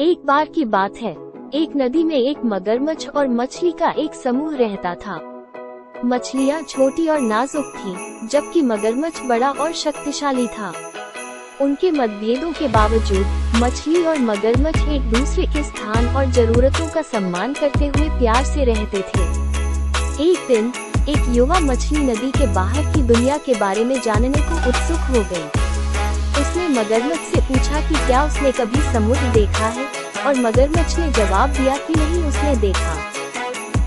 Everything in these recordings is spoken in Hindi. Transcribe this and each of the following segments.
एक बार की बात है। एक नदी में एक मगरमच्छ और मछली का एक समूह रहता था। मछलियाँ छोटी और नाजुक थी, जबकि मगरमच्छ बड़ा और शक्तिशाली था। उनके मतभेदों के बावजूद, मछली और मगरमच्छ एक दूसरे के स्थान और जरूरतों का सम्मान करते हुए प्यार से रहते थे। एक दिन, एक युवा मछली नदी के बाहर की दुनिया के बारे में जानने को उत्सुक हो गई। उसने मगरमच्छ से पूछा कि क्या उसने कभी समुद्र देखा है? और मगरमच्छ ने जवाब दिया कि नहीं, उसने देखा।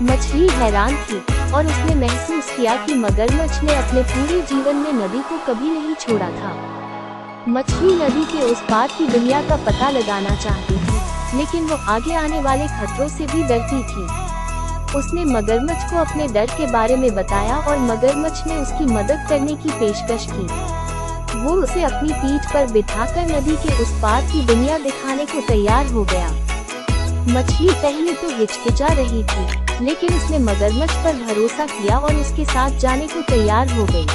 मछली हैरान थी और उसने महसूस किया कि मगरमच्छ ने अपने पूरे जीवन में नदी को कभी नहीं छोड़ा था। मछली नदी के उस पार की दुनिया का पता लगाना चाहती थी, लेकिन वो आगे आने वाले खतरों से भी डरती थी। उसने मगरमच्छ को अपने डर के बारे में बताया और मगरमच्छ ने उसकी मदद करने की पेशकश की। वो उसे अपनी पीठ पर बिठाकर नदी के उस पार की दुनिया दिखाने को तैयार हो गया। मछली पहले तो हिचकिचा रही थी, लेकिन उसने मगरमच्छ पर भरोसा किया और उसके साथ जाने को तैयार हो गई।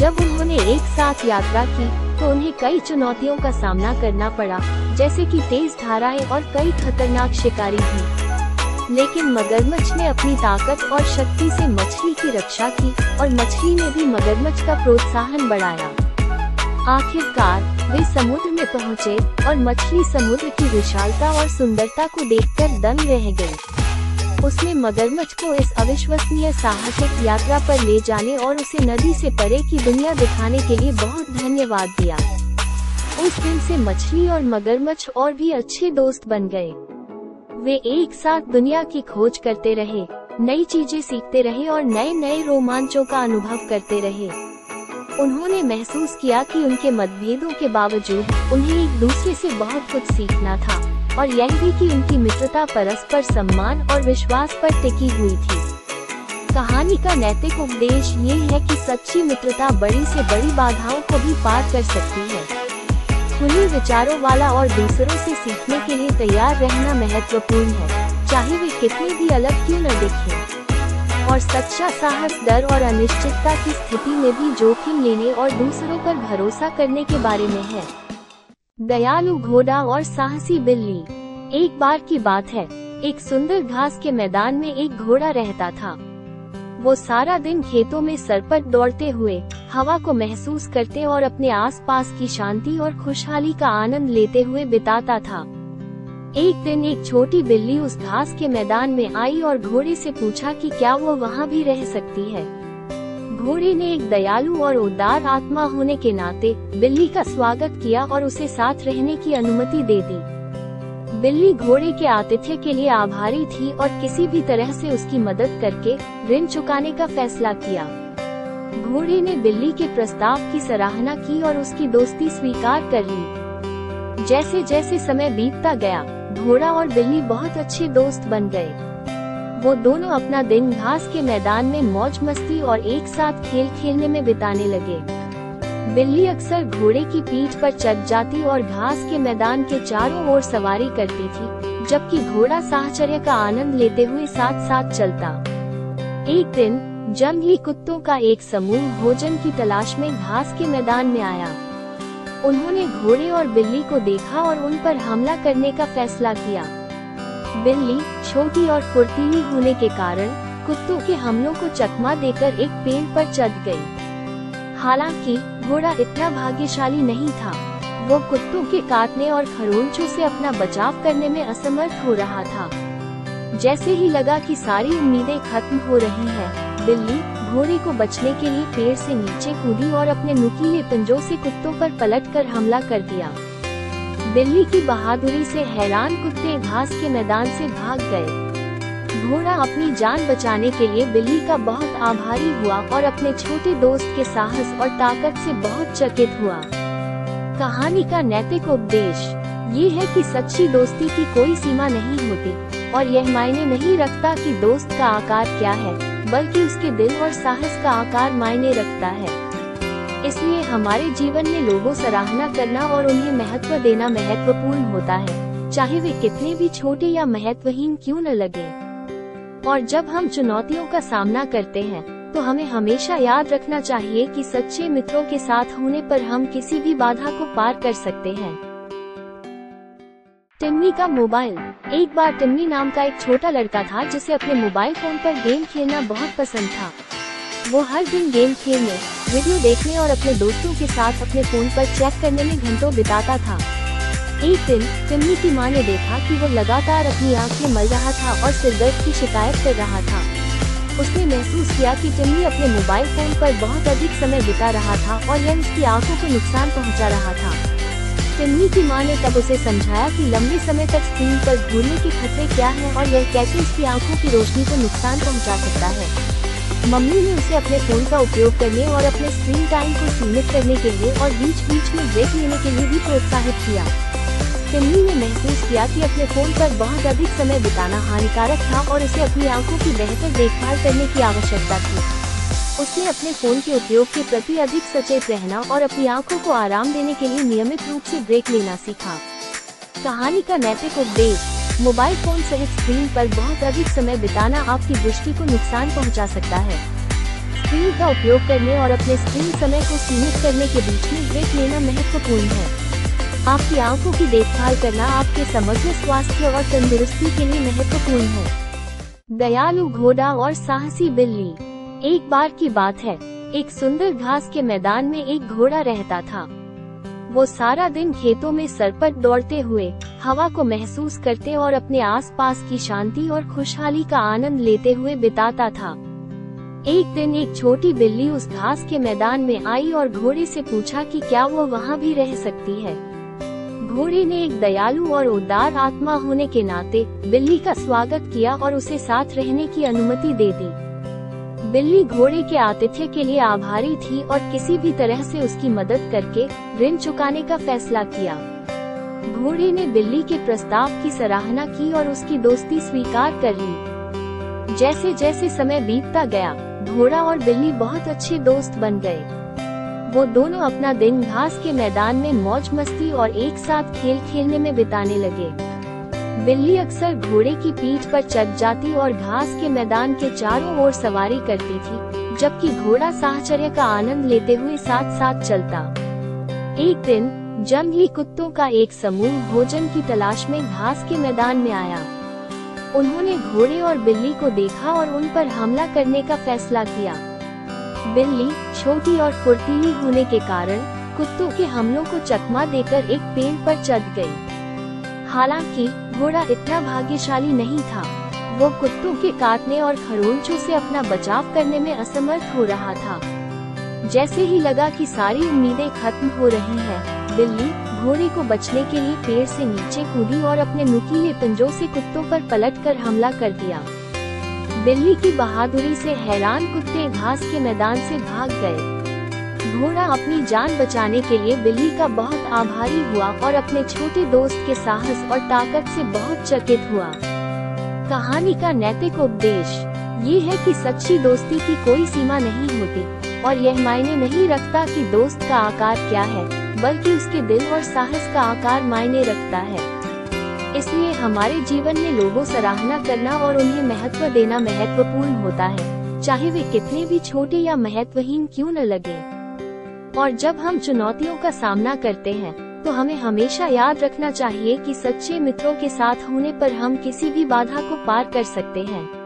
जब उन्होंने एक साथ यात्रा की तो उन्हें कई चुनौतियों का सामना करना पड़ा, जैसे कि तेज धाराएँ और कई खतरनाक शिकारी भी। लेकिन मगरमच्छ ने अपनी ताकत और शक्ति से मछली की रक्षा की, और मछली ने भी मगरमच्छ का प्रोत्साहन बढ़ाया। आखिरकार, वे समुद्र में पहुँचे और मछली समुद्र की विशालता और सुंदरता को देखकर दंग रह गई। उसने मगरमच्छ को इस अविश्वसनीय साहसिक यात्रा पर ले जाने और उसे नदी से परे की दुनिया दिखाने के लिए बहुत धन्यवाद दिया। उस दिन से मछली और मगरमच्छ और भी अच्छे दोस्त बन गए। वे एक साथ दुनिया की खोज करते रहे, नई चीज़ें सीखते रहे और नए नए रोमांचों का अनुभव करते रहे। उन्होंने महसूस किया कि उनके मतभेदों के बावजूद उन्हें एक दूसरे से बहुत कुछ सीखना था, और यह भी कि उनकी मित्रता परस्पर सम्मान और विश्वास पर टिकी हुई थी कहानी का नैतिक उपदेश ये है कि सच्ची मित्रता बड़ी से बड़ी बाधाओं को भी पार कर सकती है खुले विचारों वाला और दूसरों से सीखने के लिए तैयार रहना महत्वपूर्ण है, चाहे वे कितने भी अलग क्यों न दिखें। और सच्चा साहस, डर और अनिश्चितता की स्थिति में भी जोखिम लेने और दूसरों पर भरोसा करने के बारे में है। दयालु घोड़ा और साहसी बिल्ली। एक बार की बात है, एक सुंदर घास के मैदान में एक घोड़ा रहता था। वो सारा दिन खेतों में सरपट दौड़ते हुए, हवा को महसूस करते और अपने आसपास की शांति और खुशहाली का आनंद लेते हुए बिताता था। एक दिन एक छोटी बिल्ली उस घास के मैदान में आई और घोड़े से पूछा कि क्या वो वहाँ भी रह सकती है। घोड़े ने एक दयालु और उदार आत्मा होने के नाते बिल्ली का स्वागत किया और उसे साथ रहने की अनुमति दे दी। बिल्ली घोड़े के आतिथ्य के लिए आभारी थी और किसी भी तरह से उसकी मदद करके ऋण चुकाने का फैसला किया। घोड़े ने बिल्ली के प्रस्ताव की सराहना की और उसकी दोस्ती स्वीकार कर ली। जैसे जैसे समय बीतता गया घोड़ा और बिल्ली बहुत अच्छे दोस्त बन गए। वो दोनों अपना दिन घास के मैदान में मौज मस्ती और एक साथ खेल खेलने में बिताने लगे। बिल्ली अक्सर घोड़े की पीठ पर चढ़ जाती और घास के मैदान के चारों ओर सवारी करती थी, जबकि घोड़ा साहचर्य का आनंद लेते हुए साथ साथ चलता। एक दिन जंगली कुत्तों का एक समूह भोजन की तलाश में घास के मैदान में आया। उन्होंने घोड़े और बिल्ली को देखा और उन पर हमला करने का फैसला किया। बिल्ली छोटी और फुर्तीली होने के कारण कुत्तों के हमलों को चकमा देकर एक पेड़ पर चढ़ गई। हालाँकि घोड़ा इतना भाग्यशाली नहीं था। वो कुत्तों के काटने और खरोंचों से अपना बचाव करने में असमर्थ हो रहा था। जैसे ही लगा कि सारी उम्मीदें खत्म हो रही हैं, बिल्ली घोड़े को बचने के लिए पेड़ से नीचे कूदी और अपने नुकीले पंजों से कुत्तों पर पलटकर हमला कर दिया। बिल्ली की बहादुरी से हैरान कुत्ते घास के मैदान से भाग गए। घोड़ा अपनी जान बचाने के लिए बिल्ली का बहुत आभारी हुआ और अपने छोटे दोस्त के साहस और ताकत से बहुत चकित हुआ। कहानी का नैतिक उपदेश, ये है कि सच्ची दोस्ती की कोई सीमा नहीं होती, और यह मायने नहीं रखता कि दोस्त का आकार क्या है। बल्कि उसके दिल और साहस का आकार मायने रखता है। इसलिए हमारे जीवन में लोगों सराहना करना और उन्हें महत्व देना महत्वपूर्ण होता है। चाहे वे कितने भी छोटे या महत्वहीन क्यों न लगे। और जब हम चुनौतियों का सामना करते हैं तो हमें हमेशा याद रखना चाहिए कि सच्चे मित्रों के साथ होने पर हम किसी भी बाधा को पार कर सकते हैं। टिम्मी का मोबाइल एक बार टिम्मी नाम का एक छोटा लड़का था, जिसे अपने मोबाइल फ़ोन पर गेम खेलना बहुत पसंद था। वो हर दिन गेम खेलने वीडियो देखने और अपने दोस्तों के साथ अपने फ़ोन पर चेक करने में घंटों बिताता था। एक दिन टिम्मी की माँ ने देखा कि वो लगातार अपनी आँखें मल रहा था और सिरदर्द की शिकायत कर रहा था। उसने महसूस किया कि टिम्मी अपने मोबाइल फ़ोन पर बहुत अधिक समय बिता रहा था और यह उसकी आँखों को नुकसान पहुँचा रहा था। टिम्मी की माँ ने तब उसे समझाया कि लंबे समय तक स्क्रीन पर घूरने के खतरे क्या हैं और यह कैसे उसकी आँखों की रोशनी को नुकसान पहुँचा सकता है। मम्मी ने उसे अपने फ़ोन का उपयोग करने और अपने स्क्रीन टाइम को सीमित करने के लिए और बीच बीच में ब्रेक लेने के लिए भी प्रोत्साहित किया। टिम्मी ने महसूस किया कि अपने फ़ोन पर बहुत अधिक समय बिताना हानिकारक था और उसे अपनी आँखों की बेहतर देखभाल करने की आवश्यकता थी। उसने अपने फ़ोन के उपयोग के प्रति अधिक सचेत रहना और अपनी आँखों को आराम देने के लिए नियमित रूप से ब्रेक लेना सीखा। कहानी का नैतिक उपदेश, मोबाइल फ़ोन सहित स्क्रीन पर बहुत अधिक समय बिताना आपकी दृष्टि को नुकसान पहुँचा सकता है। स्क्रीन का उपयोग करने और अपने स्क्रीन समय को सीमित करने के बीच में ब्रेक लेना महत्वपूर्ण है। आपकी आँखों की देखभाल करना आपके समग्र स्वास्थ्य और तंदुरुस्ती के लिए महत्वपूर्ण है। दयालु घोड़ा और साहसी बिल्ली। एक बार की बात है। एक सुंदर घास के मैदान में एक घोड़ा रहता था। वो सारा दिन खेतों में सरपट दौड़ते हुए, हवा को महसूस करते और अपने आसपास की शांति और खुशहाली का आनंद लेते हुए बिताता था। एक दिन एक छोटी बिल्ली उस घास के मैदान में आई और घोड़े से पूछा कि क्या वो वहाँ भी रह सकती है। घोड़े ने एक दयालु और उदार आत्मा होने के नाते, बिल्ली का स्वागत किया और उसे साथ रहने की अनुमति दे दी। बिल्ली घोड़े के आतिथ्य के लिए आभारी थी और किसी भी तरह से उसकी मदद करके ऋण चुकाने का फैसला किया। घोड़े ने बिल्ली के प्रस्ताव की सराहना की और उसकी दोस्ती स्वीकार कर ली। जैसे जैसे समय बीतता गया, घोड़ा और बिल्ली बहुत अच्छे दोस्त बन गए। वो दोनों अपना दिन घास के मैदान में मौज मस्ती और एक साथ खेल खेलने में बिताने लगे। बिल्ली अक्सर घोड़े की पीठ पर चढ़ जाती और घास के मैदान के चारों ओर सवारी करती थी, जबकि घोड़ा साहचर्य का आनंद लेते हुए साथ साथ चलता। एक दिन, जंगली कुत्तों का एक समूह भोजन की तलाश में घास के मैदान में आया। उन्होंने घोड़े और बिल्ली को देखा और उन पर हमला करने का फैसला किया। बिल्ली, छोटी और फुर्तीली होने के कारण, कुत्तों के हमलों को चकमा देकर एक पेड़ पर चढ़ गई। हालाँकि घोड़ा इतना भाग्यशाली नहीं था। वो कुत्तों के काटने और खरोंचों से अपना बचाव करने में असमर्थ हो रहा था। जैसे ही लगा कि सारी उम्मीदें खत्म हो रही हैं, बिल्ली घोड़े को बचने के लिए पेड़ से नीचे कूदी और अपने नुकीले पंजों से कुत्तों पर पलटकर हमला कर दिया। बिल्ली की बहादुरी से हैरान कुत्ते घास के मैदान से भाग गए। घोड़ा अपनी जान बचाने के लिए बिल्ली का बहुत आभारी हुआ और अपने छोटे दोस्त के साहस और ताकत से बहुत चकित हुआ। कहानी का नैतिक उपदेश, ये है कि सच्ची दोस्ती की कोई सीमा नहीं होती, और यह मायने नहीं रखता कि दोस्त का आकार क्या है, बल्कि उसके दिल और साहस का आकार मायने रखता है। इसलिए हमारे जीवन में लोगों सराहना करना और उन्हें महत्व देना महत्वपूर्ण होता है, चाहे वे कितने भी छोटे या महत्वहीन क्यों न लगे। और जब हम चुनौतियों का सामना करते हैं तो हमें हमेशा याद रखना चाहिए कि सच्चे मित्रों के साथ होने पर हम किसी भी बाधा को पार कर सकते हैं।